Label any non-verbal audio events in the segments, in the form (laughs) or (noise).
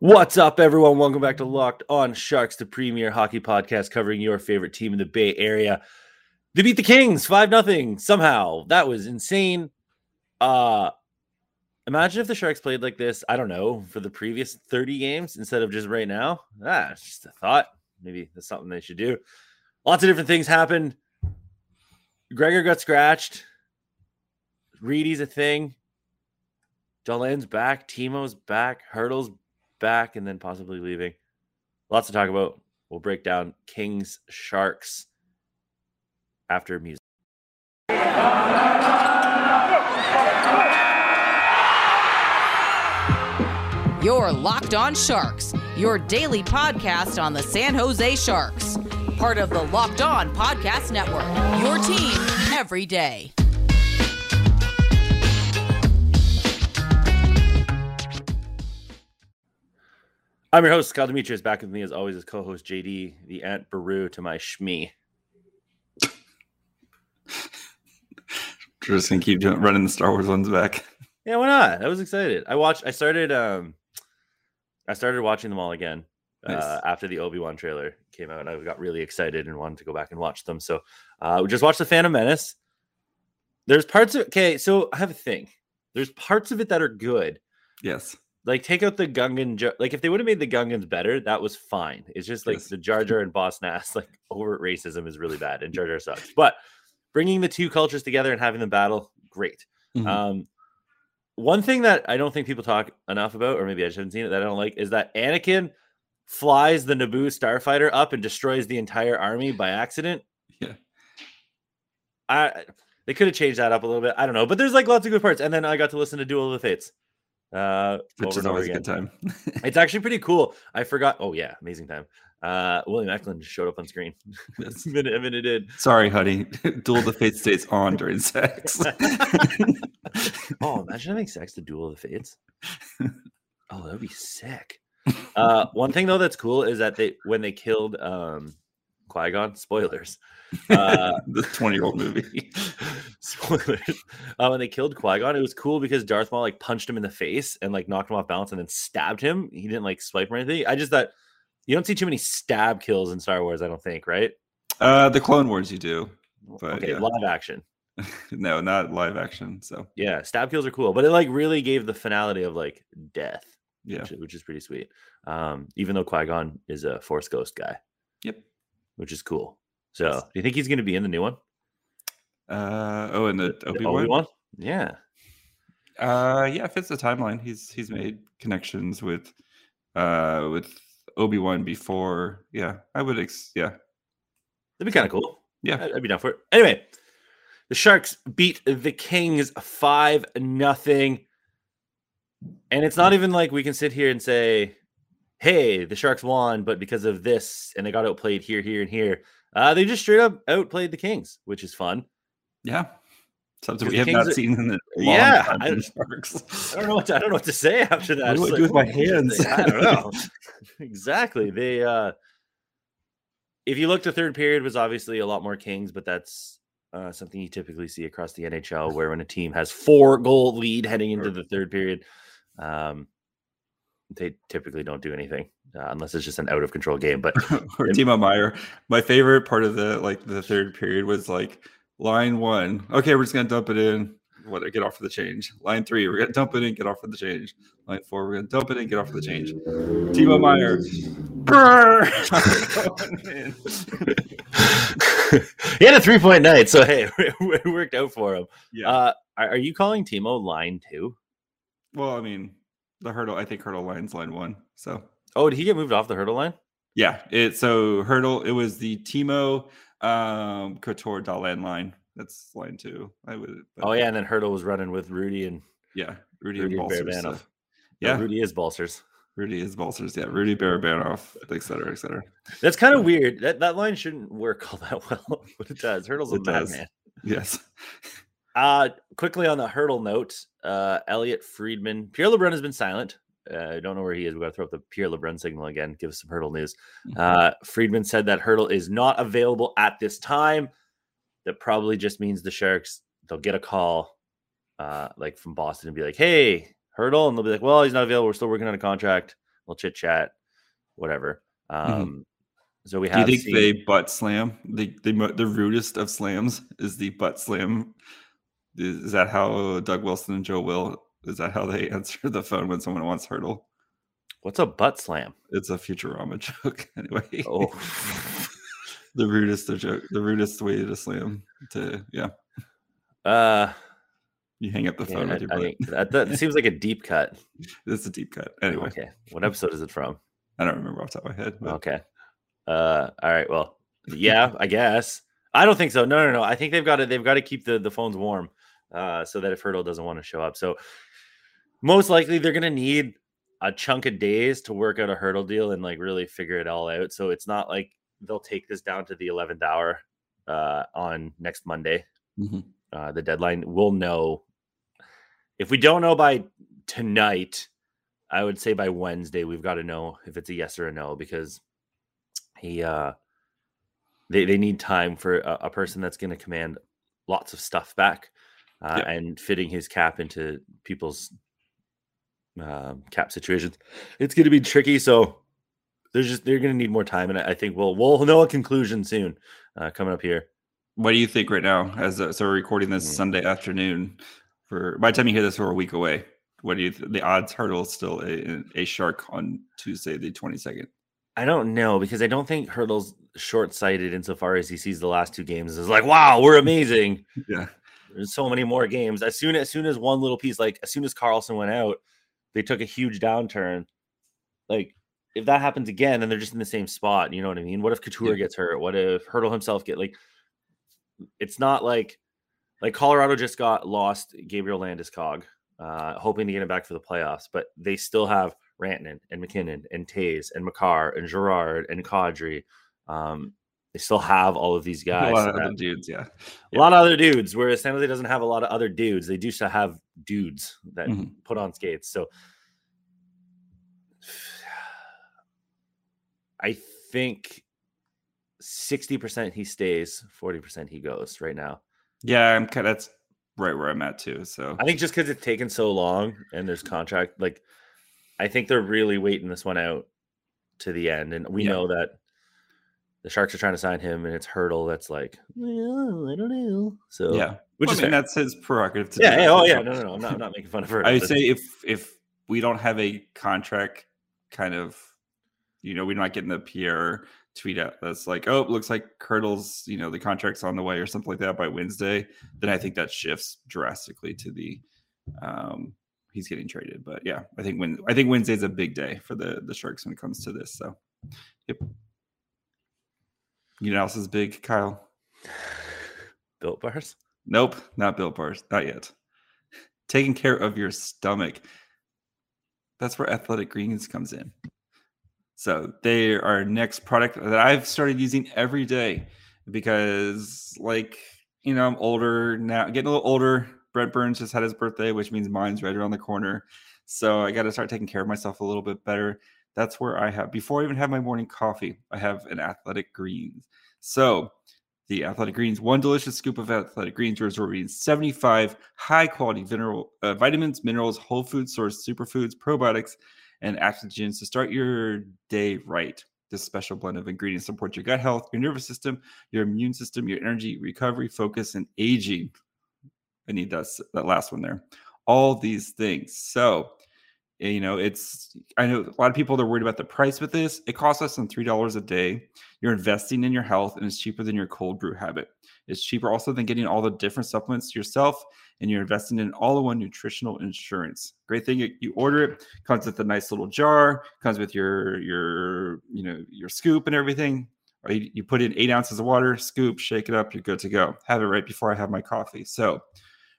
What's up, everyone? Welcome back to Locked On Sharks, the premier hockey podcast covering your favorite team in the Bay Area. They beat the Kings 5 0 somehow. That was insane. Uh imagine if the Sharks played like this, I don't know, for the previous 30 games instead of just right now. Ah, just a thought. Maybe that's something they should do. Lots of different things happened. Gregor got scratched. Reedy's a thing. Dahlen's back. Timo's back. Hertl's back and then possibly leaving. Lots to talk about. We'll break down Kings Sharks after music. You're Locked On Sharks, your daily podcast on the San Jose Sharks. Part of the Locked On Podcast Network, your team every day. I'm your host, Kyle Demetrius, back with me as always is co-host JD, the Ant Baru to my Shmi. Just gonna keep doing, running the Star Wars ones back. Yeah, why not? I was excited. I watched. I started. Um, I started watching them all again Nice. uh, after the Obi Wan trailer came out, and I got really excited and wanted to go back and watch them. So, uh, we just watched the Phantom Menace. There's parts of okay. So I have a thing. There's parts of it that are good. Yes. Like take out the Gungan. Jar- Like if they would have made the Gungans better, that was fine. It's just like Yes. the Jar Jar and Boss Nass like overt racism is really bad, and Jar Jar sucks. But bringing the two cultures together and having them battle, great. Mhm. Um, one thing that I don't think people talk enough about, or maybe I just haven't seen it that I don't like, is that Anakin flies the Naboo starfighter up and destroys the entire army by accident. Yeah. I they could have changed that up a little bit. I don't know, but there's like lots of good parts. And then I got to listen to Duel of the Fates. Uh, Which is always a good time. It's actually pretty cool. I forgot. Oh yeah, amazing time. Uh, William Eklund showed up on screen. (laughs) Yes. a (laughs) minute, a minute did. Sorry, honey. (laughs) Duel of the Fate stays on during sex. Oh, imagine having sex to Duel of the Fates. Oh, that'd be sick. Uh, one thing though that's cool is that they when they killed um Qui Gon, spoilers. (laughs) Uh, the 20 year old movie. (laughs) spoilers. Uh, when they killed Qui Gon, it was cool because Darth Maul like punched him in the face and like knocked him off balance and then stabbed him. He didn't like swipe or anything. I just thought you don't see too many stab kills in Star Wars. I don't think, right? Uh, the Clone Wars you do. But, okay, yeah. live action. (laughs) No, not live action. So Yeah, stab kills are cool, but it like really gave the finality of like death, yeah. which, which is pretty sweet. Um, even though Qui Gon is a Force Ghost guy, Yep. Which is cool. So, do you think he's going to be in the new one? Uh oh, and the The Obi Wan. Obi-Wan? Yeah. Uh, yeah, fits the timeline. He's he's made connections with uh with Obi Wan before. Yeah, I would. Ex- yeah, That'd be kind of cool. yeah. I'd, I'd be down for it. Anyway, the Sharks beat the Kings five nothing, and it's not even like we can sit here and say, "Hey, the Sharks won," but because of this, and they got outplayed here, here, and here. Uh, they just straight up outplayed the Kings, which is fun. Yeah. Something we have Kings not are- seen in a long Yeah, time I- Sharks. I don't know what to, I don't know what to say after that. What do I do with my what did you hands? I don't know. (laughs) (laughs) exactly. They uh if you look the third period was obviously a lot more Kings, but that's uh, something you typically see across the NHL where when a team has four goal lead heading into the third period, um they typically don't do anything uh, unless it's just an out of control game. But (laughs) or Timo Meier. My favorite part of the like the third period was like line one. Okay, we're just gonna dump it in. What get off for the change. Line three, we're gonna dump it in, get off for the change. Line four, we're gonna dump it in, get off for the change. Timo Meier. (laughs) he had a three point night, so hey, (laughs) it worked out for him. yeah. Uh, are, are you calling Timo line two? well, I mean, the Hertl. I think Hertl line's line one. So Oh, did he get moved off the Hertl line? yeah, it so Hertl. It was the Timo um Couture Dahlen line. That's line two. I would. Oh yeah, and then Hertl was running with Rudy and yeah. Rudy, Rudy and Balcers. So- No, Yeah, Rudy is Balcers. Rudy is Balcers. Yeah, Rudy Barabanov, et cetera, et cetera. That's kind of weird. That that line shouldn't work all (laughs) that well, but it does. Hertl's a It does. madman. Yes. (laughs) Uh quickly on the Hertl note, uh Elliotte Friedman, Pierre LeBrun has been silent. Uh, I don't know where he is. We got to throw up the Pierre LeBrun signal again. Give us some Hertl news. Mhm. Uh, Friedman said that Hertl is not available at this time. That probably just means the Sharks they'll get a call, uh, like from Boston and be like, "Hey, Hertl," and they'll be like, "Well, he's not available. We're still working on a contract. we'll chit chat, whatever. Mhm. Um, so we have. Do you think seen- they butt slam? The, the the rudest of slams is the butt slam. Is, that how Doug Wilson and Joe Will? Is that how they (laughs) answer the phone when someone wants Hertl? what's a butt slam? It's a Futurama (laughs) joke, anyway. Oh, (laughs) the rudest of joke, the rudest way to slam. To yeah, uh, you hang up the phone I, with your I butt. think that, that seems like a deep cut. It's a deep cut. Anyway, Okay, what episode is it from? I don't remember off the top of my head. But Okay. Uh all right. Well, yeah, I guess. I don't think so. No, no, no. I think they've got to they've got to keep the, the phones warm uh so that if Hertl doesn't want to show up. So most likely they're gonna need a chunk of days to work out a Hertl deal and like really figure it all out. So it's not like they'll take this down to the eleventh hour uh on next Monday. Mhm. Uh the deadline. We'll know if we don't know by tonight, I would say by Wednesday we've got to know if it's a yes or a no because he uh they they need time for a, a person that's going to command lots of stuff back uh, Yeah. and fitting his cap into people's um, cap situations. It's going to be tricky. So there's just they're going to need more time, and I think we'll we'll know a conclusion soon uh, coming up here. What do you think right now? As a, so we're recording this Mm. Sunday afternoon. For by the time you hear this, we're a week away. What do you? Th- the odds Hertl is still a, a shark on Tuesday, the twenty second. I don't know because I don't think Hertl's short sighted insofar as he sees the last two games is like, wow, we're (laughs) amazing. Yeah, There's so many more games. As soon as soon as one little piece, like as soon as Karlsson went out, they took a huge downturn. Like if that happens again, then they're just in the same spot. You know what I mean? What if Couture Yeah. gets hurt? What if Hertl himself get like? It's not like like Colorado just got lost Gabriel Landeskog, uh, hoping to get him back for the playoffs, but they still have Rantanen and MacKinnon and Toews and Makar and Girard and Kadri. Um, they still have all of these guys. a lot of other that- dudes. Yeah, a lot of other dudes, whereas San Jose doesn't have a lot of other dudes. They do still have dudes that Mhm. put on skates. So I think 60% he stays, 40% he goes right now. yeah. I'm kind. That's right where I'm at too. So I think just because it's taken so long and there's contract, like I think they're really waiting this one out to the end. And we Yeah. know that the Sharks are trying to sign him, and it's Hertl that's like, well, I don't know. So yeah, which Well, is I mean, that's his prerogative. To yeah, oh yeah, no, no, no, I'm not, I'm not making fun of Hertl. I would say if if we don't have a contract kind of, you know, we're not getting the Pierre tweet out that's like, oh, it looks like Hertl's, you know, the contract's on the way or something like that by Wednesday, then I think that shifts drastically to the um he's getting traded. But yeah, I think when I think Wednesday's a big day for the the Sharks when it comes to this. So yep. You know what else is big, Kyle? built bars. Nope, not Built Bars, not yet. Taking care of your stomach. That's where Athletic Greens comes in. So they are our next product that I've started using every day because, like, you know, I'm older now, getting a little older. Brent Burns just had his birthday, which means mine's right around the corner. So I got to start taking care of myself a little bit better. That's where I have, before I even have my morning coffee, I have an Athletic Greens. So the Athletic Greens, one delicious scoop of Athletic Greens, you're absorbing 75 high quality mineral, uh, vitamins, minerals, whole food source, superfoods, probiotics, and adaptogens to start your day right. This special blend of ingredients supports your gut health, your nervous system, your immune system, your energy, recovery, focus, and aging. I need that, that last one there. All these things. So, Eh, you know, it's, I know a lot of people are worried about the price with this. It costs less than $3 a day. You're investing in your health and it's cheaper than your cold brew habit. It's cheaper also than getting all the different supplements yourself, and you're investing in all-in-one nutritional insurance. Great thing, you, you order it, comes with a nice little jar, comes with your your you know your scoop and everything. You, you put in eight ounces of water, scoop, shake it up, you're good to go. Have it right before I have my coffee. So,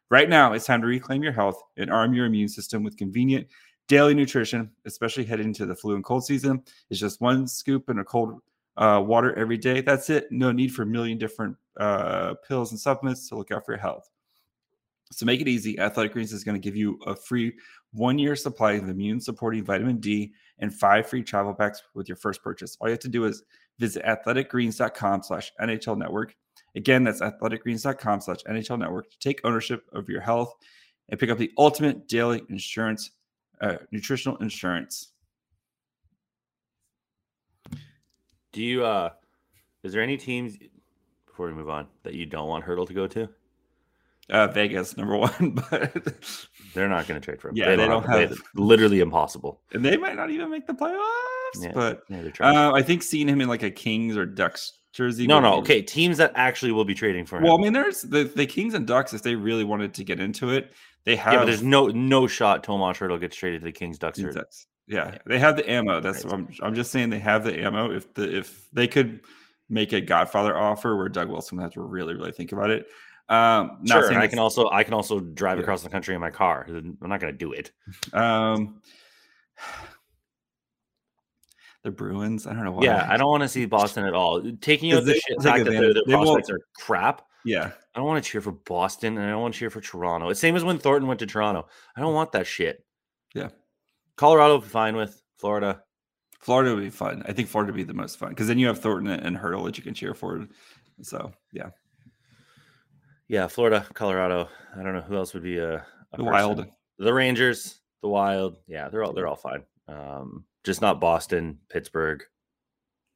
right now it's time to reclaim your health and arm your immune system with convenient daily nutrition, especially heading into the flu and cold season. is just one scoop and a cold uh, water every day. That's it. No need for a million different uh, pills and supplements to look out for your health. So make it easy. Athletic Greens is going to give you a free one year supply of immune supporting vitamin D and five free travel packs with your first purchase. All you have to do is visit athleticgreens.com slash NHL network. Again, that's athleticgreens.com slash NHL network to take ownership of your health and pick up the ultimate daily insurance, uh, nutritional insurance. Do you uh is there any teams before we move on that you don't want Hertl to go to? Uh, Vegas number (laughs) one, but They're not going to trade for him. Yeah, they don't to pay have- the- literally impossible. and they might not even make the playoffs. Yeah. But Yeah, uh, I think seeing him in like a Kings or Ducks jersey. no, no. be- Okay, teams that actually will be trading for him. Well, I mean, there's the, the Kings and Ducks. If they really wanted to get into it, they have. yeah, but there's no no shot Tomas Hertl gets traded to the Kings Ducks. Ducks. Yeah, they have the ammo. That's Right. what I'm. I'm just saying they have the ammo. If the if they could make a Godfather offer where Doug Wilson have to really really think about it. Um, not Sure, saying I can also I can also drive Yeah. across the country in my car. I'm not going to do it. (laughs) Um, the Bruins. I don't know why. Yeah, I don't want to (laughs) see Boston at all. Taking out the shit fact that their, their prospects are crap. Yeah, I don't want to cheer for Boston and I don't want to cheer for Toronto. It's same as when Thornton went to Toronto. I don't want that shit. Yeah. Colorado will be fine with Florida. Florida would be fun. I think Florida would be the most fun because then you have Thornton and Hertl that you can cheer for. So yeah, Yeah, Florida, Colorado. I don't know who else would be a, a the person. Wild. The Rangers, the Wild. Yeah, they're all they're all fine. Um, just not Boston, Pittsburgh,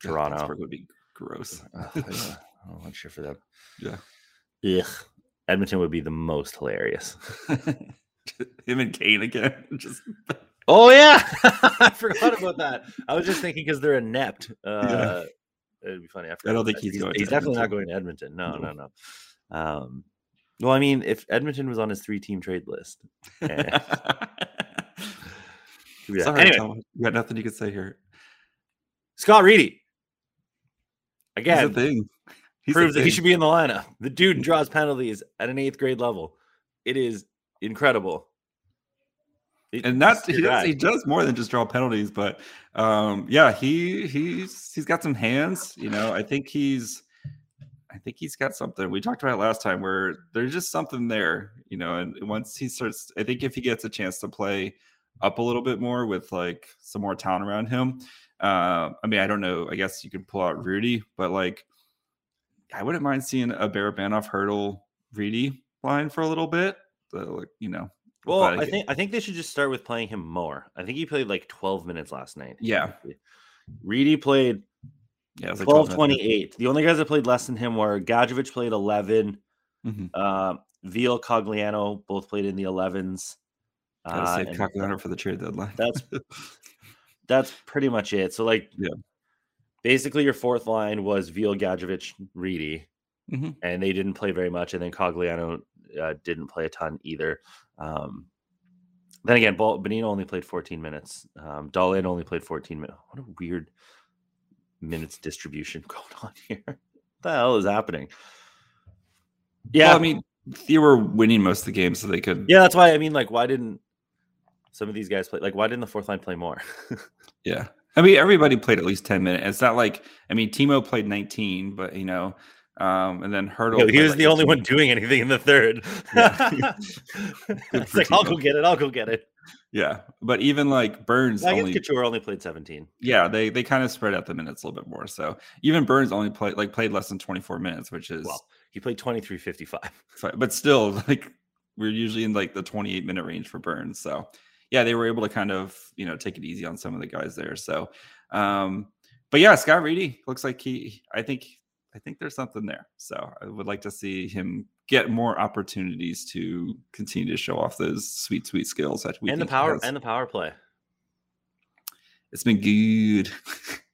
Yeah, Toronto. Pittsburgh would be gross. Ugh, yeah, I don't (laughs) want to cheer for them. Yeah. Ugh. Edmonton would be the most hilarious. (laughs) Him and Kane again. (laughs) Just Oh yeah, (laughs) I forgot about that. I was just thinking because they're inept. Uh, It'd be funny. I, forgot don't think that. he's going to He's definitely not going to Edmonton. No, no, No. no. Um, well, I mean, if Edmonton was on his three-team trade list, eh. Sorry, anyway, Tom, you got nothing you could say here. Scott Reedy He's again thing. He's proves that he should be in the lineup. The dude draws penalties at an eighth grade level. It is incredible. It- and that's he does, he does more than just draw penalties, but um, yeah, he he's he's got some hands. You know, I think he's I think he's got something. We talked about it last time where there's just something there, you know. And once he starts, I think if he gets a chance to play up a little bit more with like some more talent around him, uh, I mean, I don't know. I guess you could pull out Rudy, but like, I wouldn't mind seeing a Barabanov Hertl Reedy line for a little bit. So, like, you know, Well, I think I think they should just start with playing him more. I think he played like 12 minutes last night. Yeah. Reedy played yeah, like 12 28. The only guys that played less than him were Gadjovich played 11. Mhm. Uh, Viel Cogliano both played in the 11s. Gotta Uh, save Cogliano for the trade deadline. That's (laughs) that's pretty much it. So like Yeah. Basically your fourth line was Viel Gadjovich Reedy. Mhm. And they didn't play very much, and then Cogliano uh, didn't play a ton either. Um, then again, Bonino only played 14 minutes. Um, Dahlen only played 14 minutes. What a weird minutes distribution (laughs) going on here. what the hell is happening? Yeah, Well, I mean, they were winning most of the games, so they could. yeah, that's why I mean, like, why didn't some of these guys play? Like, why didn't the fourth line play more? (laughs) Yeah. I mean, everybody played at least 10 minutes. It's not like, I mean, Timo played 19, but, you know, um, and then Hertl. Yo, he was like, the only one doing anything in the third. Yeah. (laughs) (laughs) it's like, I'll go get it. I'll go get it. Yeah. But even like Burns I guess only. Couture only played 17. Yeah, they they kind of spread out the minutes a little bit more. So even Burns only played like played less than 24 minutes, which is Well, he played 23 55. but still (laughs) like we're usually in like the 28 minute range for Burns. So yeah, they were able to kind of you know take it easy on some of the guys there. So um but yeah, Scott Reedy looks like he I think I think there's something there. So I would like to see him get more opportunities to continue to show off those sweet, sweet skills that we And the power and the power play. it's been good. (laughs)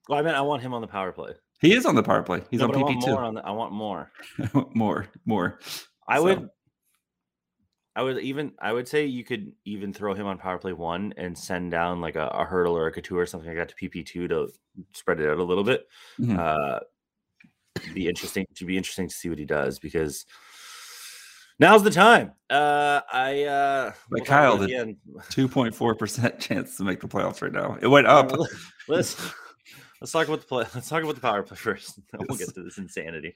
Well, I mean, I want him on the power play. he is on the power play. He's No, on but I want PP more too. I want more. (laughs) more, more. I So- would I would even I would say you could even throw him on power play one and send down like a, a Hertl or a couture or something like that to PP two to spread it out a little bit. Mhm. Uh be interesting to be interesting to see what he does because now's the time. Uh I uh But we'll Kyle, the- Two point four percent (laughs) chance to make the playoffs right now. It went up. Let- (laughs) let's let's talk about the play. Let's talk about the power play (laughs) first. Then we'll get to this insanity.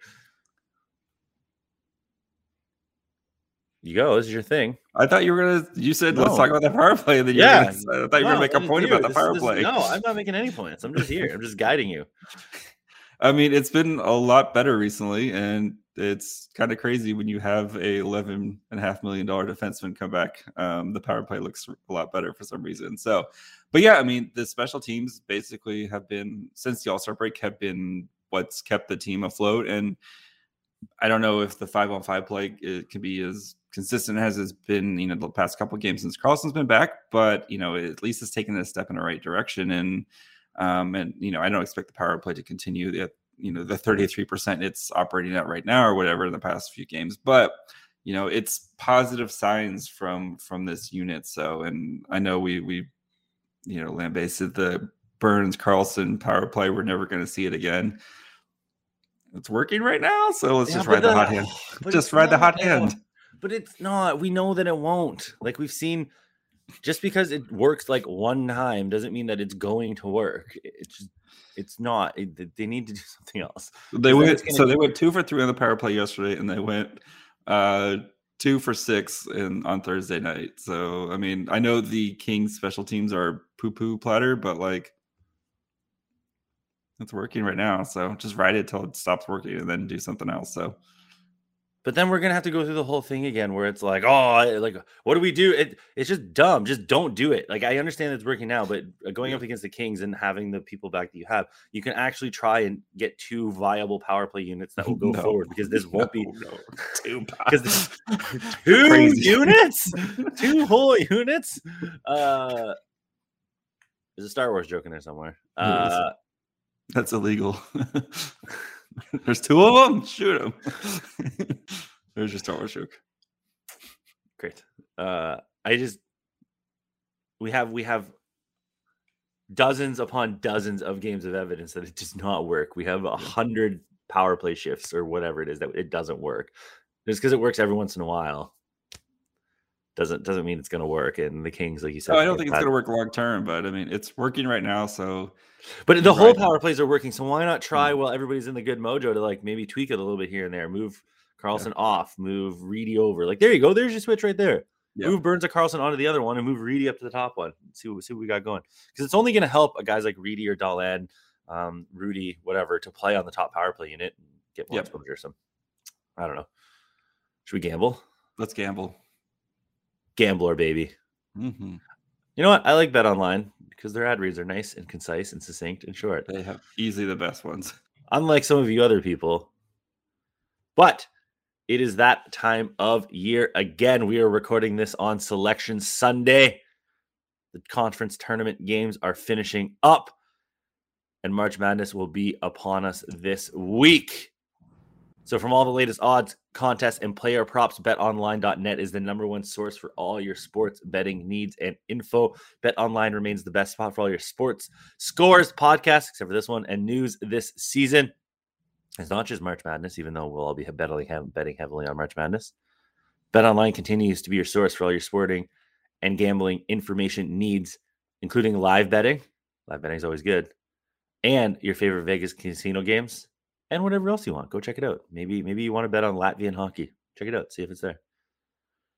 You go. This is your thing. I thought you were gonna. You said let's talk about the power play. And then Yeah. gonna, I thought you were No, gonna make a this is point you. about the This- power this- play. No, I'm not making any points. I'm just here. I'm just guiding you. (laughs) I mean, it's been a lot better recently, and it's kind of crazy when you have a eleven and a half million dollar defenseman come back. Um, the power play looks a lot better for some reason. So, but yeah, I mean, the special teams basically have been since the All Star break have been what's kept the team afloat. And I don't know if the five on five play it can be as consistent as it's been, you know, the past couple games since Karlsson's been back, but you know, at least it's taken a step in the right direction. And um, and you know, I don't expect the power play to continue the you know the 33% it's operating at right now or whatever in the past few games, but you know, it's positive signs from from this unit. So and I know we we you know lambasted the Burns Carlson power play. We're never going to see it again. It's working right now, so let's yeah, just ride the, the hot hand. (sighs) Just ride the hot hand. But it's not. We know that it won't. Like we've seen, just because it works like one time doesn't mean that it's going to work. It's just, it's not. It, they need to do (laughs) something else. They went so they went two for three on the power play yesterday, and they went uh two for six in on Thursday night. So I mean, I know the Kings special teams are poo poo platter, but like it's working right now. So just ride it till it stops working and then do something else. So but then we're gonna have to go through the whole thing again where it's like, oh, like what do we do? It, it's just dumb. Just don't do it. Like I understand it's working now, but uh, going up against the Kings and having the people back that you have, you can actually try and get two viable power play units that will (laughs) go no, forward because this (laughs) won't no, be no. (laughs) two because two units, two whole units. Uh, there's a Star Wars joke in there somewhere. Uh, that's illegal. (laughs) There's two of them. Shoot them. (laughs) There's your Star Wars joke. Great. Uh, I just we have we have dozens upon dozens of games of evidence that it does not work. We have a hundred power play shifts or whatever it is that it doesn't work. Just because it works every once in a while doesn't doesn't mean it's going to work. And the Kings, like you said, I don't think it's going to work long term, but I mean, it's working right now. So, but the whole power plays are working. So why not try mm-hmm. while everybody's in the good mojo to like maybe tweak it a little bit here and there, move Karlsson yeah. off, move Reedy over. Like there you go. There's your switch right there. Yep. Move Burns or Karlsson onto the other one and move Reedy up to the top one. See what see what we got going. Because it's only going to help a guys like Reedy or Dahlen, um, Rudy, whatever, to play on the top power play unit and get more yep. exposure. So I don't know. Should we gamble? Let's gamble. Gambler, baby. Mm-hmm. You know what? I like Bet Online because their ad reads are nice and concise and succinct and short. They have easily the best ones. (laughs) Unlike some of you other people. But it is that time of year again. We are recording this on Selection Sunday. The conference tournament games are finishing up, and March Madness will be upon us this week. So, from all the latest odds, contests, and player props, betonline.net is the number one source for all your sports betting needs and info. BetOnline remains the best spot for all your sports scores, podcasts, except for this one, and news this season. It's not just March Madness, even though we'll all be betting, heavily on March Madness. BetOnline continues to be your source for all your sporting and gambling information needs, including live betting. Live betting is always good. And your favorite Vegas casino games and whatever else you want. Go check it out. Maybe maybe you want to bet on Latvian hockey. Check it out. See if it's there.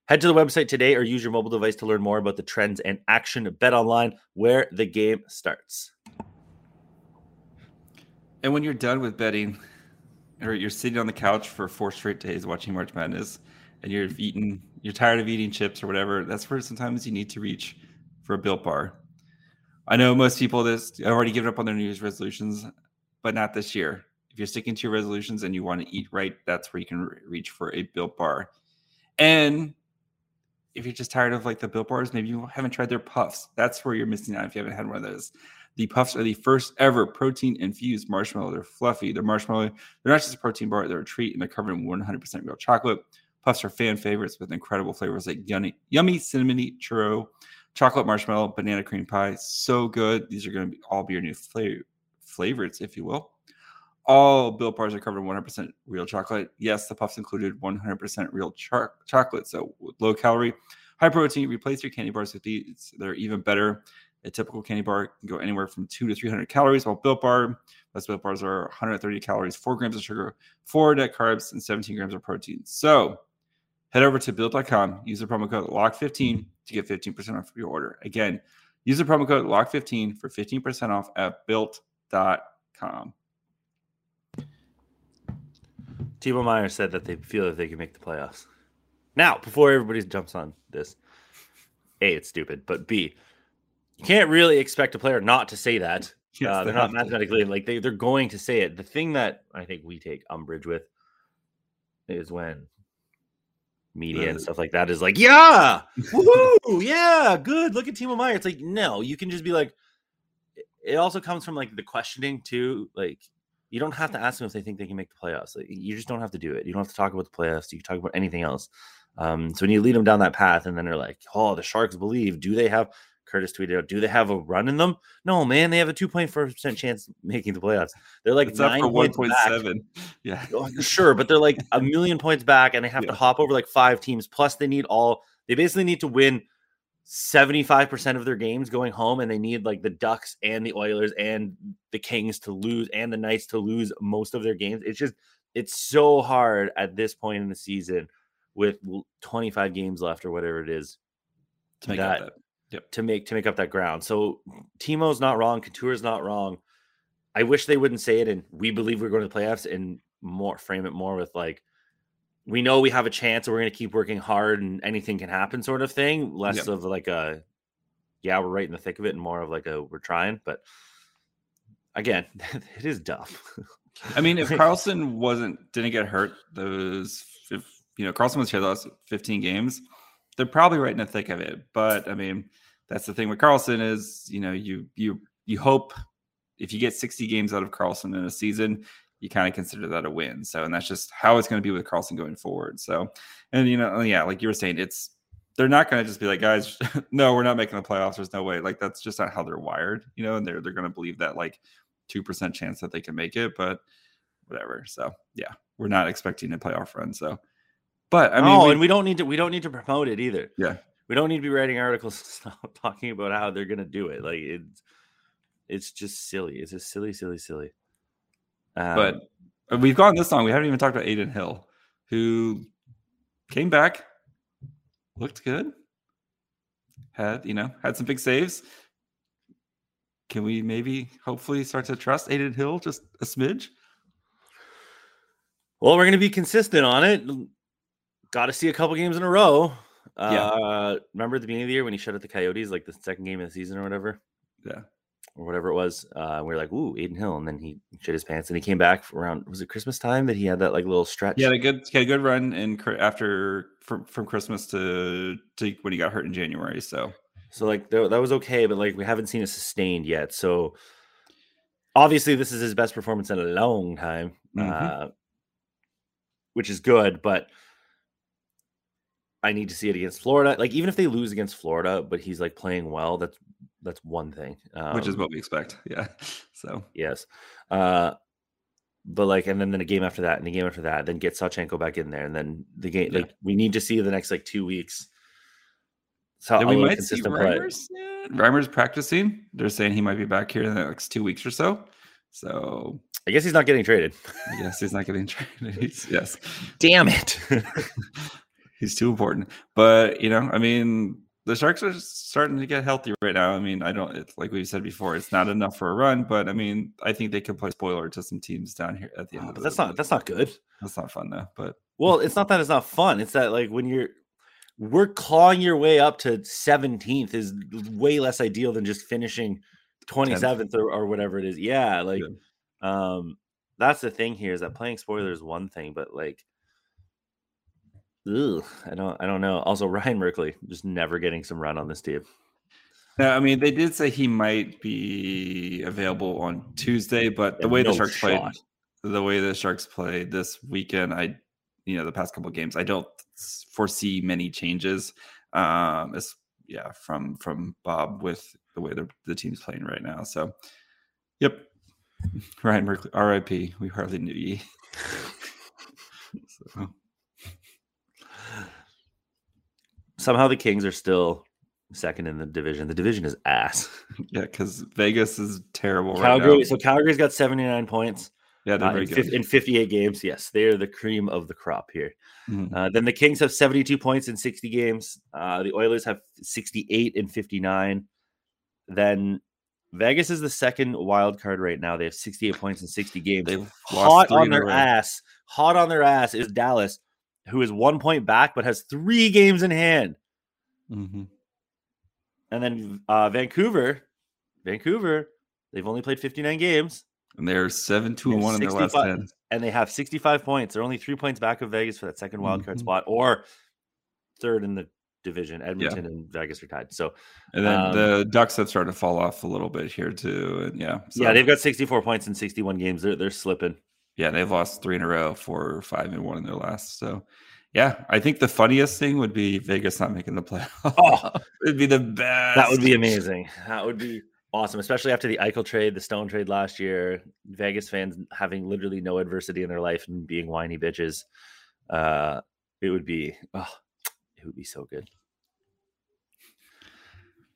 Head to the website today or use your mobile device to learn more about the trends and action. Bet online where the game starts. And when you're done with betting, (laughs) or you're sitting on the couch for four straight days watching March Madness, and you're eating, you're tired of eating chips or whatever, that's where sometimes you need to reach for a built bar. I know most people this already given up on their New Year's resolutions, but not this year if you're sticking to your resolutions and you want to eat right, that's where you can re- reach for a built bar. And if you're just tired of like the built bars, maybe you haven't tried their puffs. That's where you're missing out if you haven't had one of those. The puffs are the first ever protein infused marshmallow. They're fluffy. They're marshmallow. They're not just a protein bar, they're a treat and they're covered in 100% real chocolate. Puffs are fan favorites with incredible flavors like yummy, yummy cinnamony churro, chocolate marshmallow, banana cream pie. So good. These are going to be all be your new flavorites, if you will. All Built Bars are covered in 100% real chocolate. Yes, the puffs included 100% real char- chocolate, so low calorie, high protein. Replace your candy bars with these; they're even better. A typical candy bar can go anywhere from two to 300 calories, while Built Bar, most Built Bars are 130 calories, four grams of sugar, four net carbs, and 17 grams of protein. So head over to built.com, use the promo code LOCK15 to get 15% off your order. Again, use the promo code LOCK15 for 15% off at built.com. Timo Meier said that they feel that they can make the playoffs. Now, before everybody jumps on this, A, it's stupid, but B, you can't really expect a player not to say that. (laughs) Yes, uh, they they're not have to. mathematically like they, they're going to say it. The thing that I think we take umbrage with is when media and stuff like that is like, yeah, woohoo, (laughs) yeah, good. Look at Timo Meier. It's like, no, you can just be like, it- it also comes from like the questioning too. Like, you don't have to ask them if they think they can make the playoffs. Like, you just don't have to do it. You don't have to talk about the playoffs. You can talk about anything else. Um, so when you lead them down that path, and then they're like, "Oh, the Sharks believe." Do they have? Curtis tweeted out, "Do they have a run in them?" No, man. They have a two point four percent chance making the playoffs. They're like It's nine for one point seven. (laughs) Yeah. Oh, Sure, but they're like a million points back, and they have Yeah. to hop over like five teams. Plus, they need all. They basically need to win seventy five percent of their games going home, and they need like the Ducks and the Oilers and the Kings to lose, and the Knights to lose most of their games. It's just it's so hard at this point in the season with twenty five games left or whatever it is To make that- up that. to make to make up that ground. So Timo's not wrong. Couture's not wrong. I wish they wouldn't say it, and we believe we're going to the playoffs, and more frame it more with like we know we have a chance, and we're going to keep working hard, and anything can happen, sort of thing. Less Yep. of like a yeah, we're right in the thick of it, and more of like a we're trying. But again, (laughs) it is tough I mean, if (laughs) Karlsson wasn't didn't get hurt, those if you know Karlsson was here the last 15 games, they're probably right in the thick of it. But I mean, that's the thing with Karlsson is you know you you you hope if you get 60 games out of Carlson in a season, you kind of consider that a win. So and that's just how it's going to be with Karlsson going forward. So and you know oh, yeah, like you were saying, it's they're not going to just be like guys, (laughs) no, we're not making the playoffs. There's no way. Like that's just not how they're wired, you know. And they're they're going to believe that like two percent chance that they can make it, but whatever. So yeah, we're not expecting a playoff run. So, but I mean, oh, we- and we don't need to we don't need to promote it either. Yeah. we don't need to be writing articles (laughs) talking about how they're going to do it. Like it's it's just silly. It's just silly, silly, silly. Um, but we've gone this long. We haven't even talked about Adin Hill, who came back, looked good, had you know had some big saves. Can we maybe hopefully start to trust Adin Hill just a smidge? Well, we're going to be consistent on it. Got to see a couple games in a row. Yeah. Uh, remember at the beginning of the year when he shut out the Coyotes, like the second game of the season or whatever, Yeah, or whatever it was. Uh, we are like, "Ooh, Adin Hill," and then he shit his pants, and he came back around was it Christmas time that he had that like little stretch. Yeah, a good had a good run in after from from Christmas to to when he got hurt in January. So So like tha- that was okay, but like we haven't seen it sustained yet. So obviously this is his best performance in a long time, Mhm. uh, which is good. But I need to see it against Florida. Like even if they lose against Florida, but he's like playing well, that's that's one thing. Um, which is what we expect. (laughs) Yeah. So yes. Uh, but like, and then, then a game after that, and the game after that, then get Sawchenko back in there, and then the game. Yeah. Like we need to see the next like two weeks. So then we might see. Reimers. Yeah, Reimer's practicing. They're saying he might be back here in the next two weeks or so. So I guess he's not getting traded. (laughs) yes, he's not getting traded. He's, yes, Damn it. (laughs) he's too important. But you know, I mean, the Sharks are starting to get healthy right now. I mean, I don't. It's like we've said before, it's not enough for a run, but I mean, I think they could play spoiler to some teams down here at the end. Oh, but that's not that's not good. that's not fun though. But Well, it's not that it's not fun. It's that like when you're we're clawing your way up to 17th is way less ideal than just finishing 27th or, or whatever it is. Yeah, like um that's the thing here is that playing spoiler is one thing, but like ugh, I don't I don't know. Also (laughs) Ryan Merkley just never getting some run on this team. Yeah, I mean, they did say he might be available on Tuesday, but the Yeah, way the no Sharks played, the way the Sharks played this weekend, I, you know, the past couple of games, I don't foresee many changes. Um, as yeah, from from Bob with the way the the team's playing right now. So, yep, (laughs) Ryan Merkley, R.I.P. We hardly knew ye. (laughs) so, Somehow the Kings are still second in the division. The division is ass. (laughs) yeah, because Vegas is terrible right Calgary, now. so Calgary's got 79 points. Yeah, they're Uh, in, good. in 58 games, yes, they are the cream of the crop here. Mhm. Uh, then the Kings have 72 points in 60 games. Uh, the Oilers have 68 and 59. Then Vegas is the second wild card right now. They have 68 points in 60 games. They've hot on their ass. Hot on their ass is Dallas, who is one point back but has three games in hand. Mhm. And then uh, Vancouver, Vancouver, they've only played 59 games And they're seven, two, and one in their last ten. and they have 65 points. They're only three points back of Vegas for that second wild card Mhm. spot or third in the division. Edmonton and Vegas are tied. So And then Um, the Ducks have started to fall off a little bit here too. And yeah, so, yeah, they've got 64 points in 61 games. They're, they're slipping. Yeah, they've lost three in a row, four or five and one in their last. So yeah, I think the funniest thing would be Vegas not making the playoffs. Oh. (laughs) it'd be the best. That would be amazing. That would be awesome, especially after the Eichel trade, the Stone trade last year. Vegas fans having literally no adversity in their life and being whiny bitches. Uh, it would be, oh, it would be so good.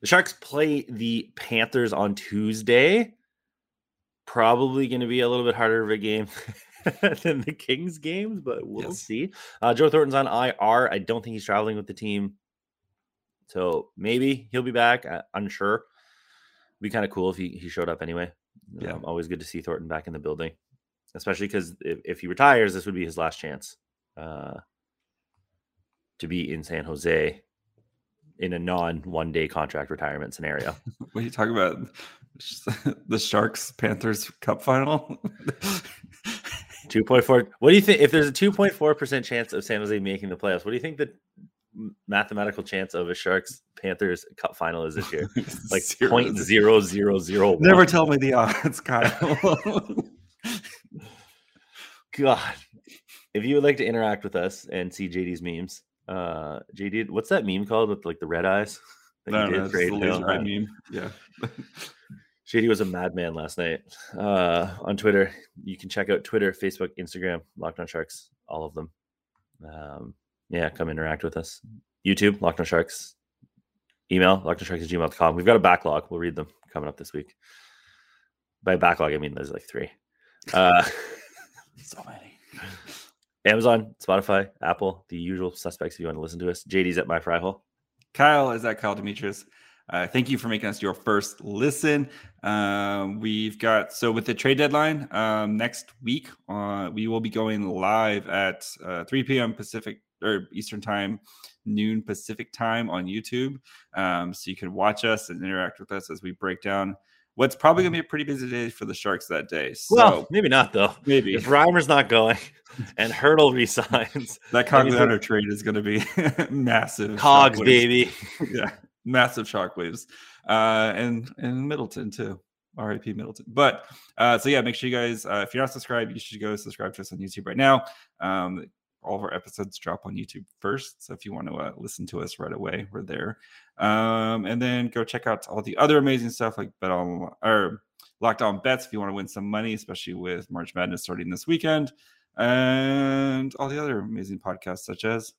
The Sharks play the Panthers on Tuesday. Probably going to be a little bit harder of a game (laughs) than the Kings games, but we'll Yes. see. Uh, Joe Thornton's on IR. I don't think he's traveling with the team. So maybe he'll be back. Uh, unsure. Be kind of cool if he, he showed up anyway. Yeah. Um, always good to see Thornton back in the building, especially because if, if he retires, this would be his last chance uh, to be in San Jose in a non one day contract retirement scenario. (laughs) What are you talking about? (laughs) The Sharks Panthers Cup final. 2.4. What do you think? If there's a 2.4% chance of San Jose making the playoffs, what do you think the mathematical chance of a Sharks Panthers Cup final is this year? (laughs) Like point zero zero zero. Never tell me the odds, Kyle. God. If you would like to interact with us and see JD's memes, uh JD, what's that meme called with like the red eyes? (laughs) that no, you no, did the laser Hill? eye meme. Yeah. (laughs) JD was a madman last night uh, on Twitter. You can check out Twitter, Facebook, Instagram, Locked On Sharks, all of them. Um, yeah, come interact with us. YouTube, Locked On Sharks. Email, lockedonsharks at gmail.com. We've got a backlog. We'll read them coming up this week. By backlog, I mean there's like three. Uh, (laughs) so many. Amazon, Spotify, Apple, the usual suspects if you want to listen to us. JD's at my fry hole. Kyle is that Kyle Demetrius. Uh, thank you for making us your first listen. Um, we've got so with the trade deadline um, next week, uh, we will be going live at uh, 3 p.m. Pacific or Eastern time, noon Pacific time on YouTube. Um, so you can watch us and interact with us as we break down what's probably going to be a pretty busy day for the Sharks that day. So Well, maybe not though. maybe If Reimer's not going (laughs) and Hertl resigns, that I mean, for- Cogliano trade is going to be (laughs) massive. Cogs, baby. (laughs) yeah, massive shockwaves. Uh, and and Middleton too. R.I.P. Middleton. But uh, so yeah, make sure you guys, uh, if you're not subscribed, you should go subscribe to us on YouTube right now. Um, all of our episodes drop on YouTube first, so if you want to uh, listen to us right away, we're there. Um, and then go check out all the other amazing stuff like Bet on or Locked On Bets if you want to win some money, especially with March Madness starting this weekend, and all the other amazing podcasts such as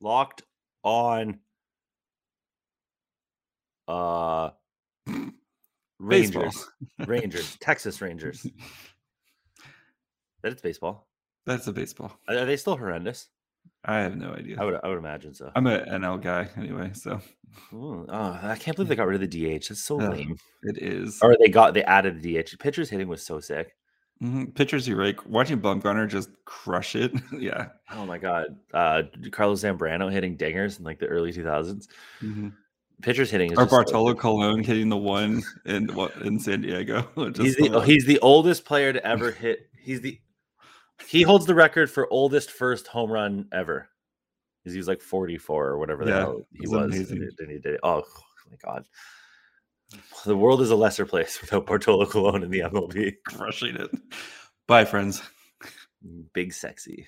Locked on uh. (laughs) Rangers. Rangers, Texas Rangers. (laughs) That it's baseball. That's a baseball. Are are they still horrendous? I have no idea. I would I would imagine so. I'm an NL guy anyway, so Ooh, oh, I can't believe they got rid of the DH. That's so lame. it is. Or they got they added the DH. Pitchers hitting was so sick. Mhm. Pitchers you rake. Watching Bumgarner just crush it. (laughs) yeah. Oh my god. Uh Carlos Zambrano hitting dingers in like the early 2000s. Pitchers hitting is Or just so Bartolo. Colon hitting the one in what in San Diego. (laughs) He's the he's the oldest player to ever hit. He's the he holds the record for oldest first home run ever. 'Cause He was like 44 or whatever the Yeah, hell he was. amazing. And, and he did it. Oh my god. The world is a lesser place (laughs) without Bartolo Colon in the MLB. crushing it. Bye, friends. Big sexy.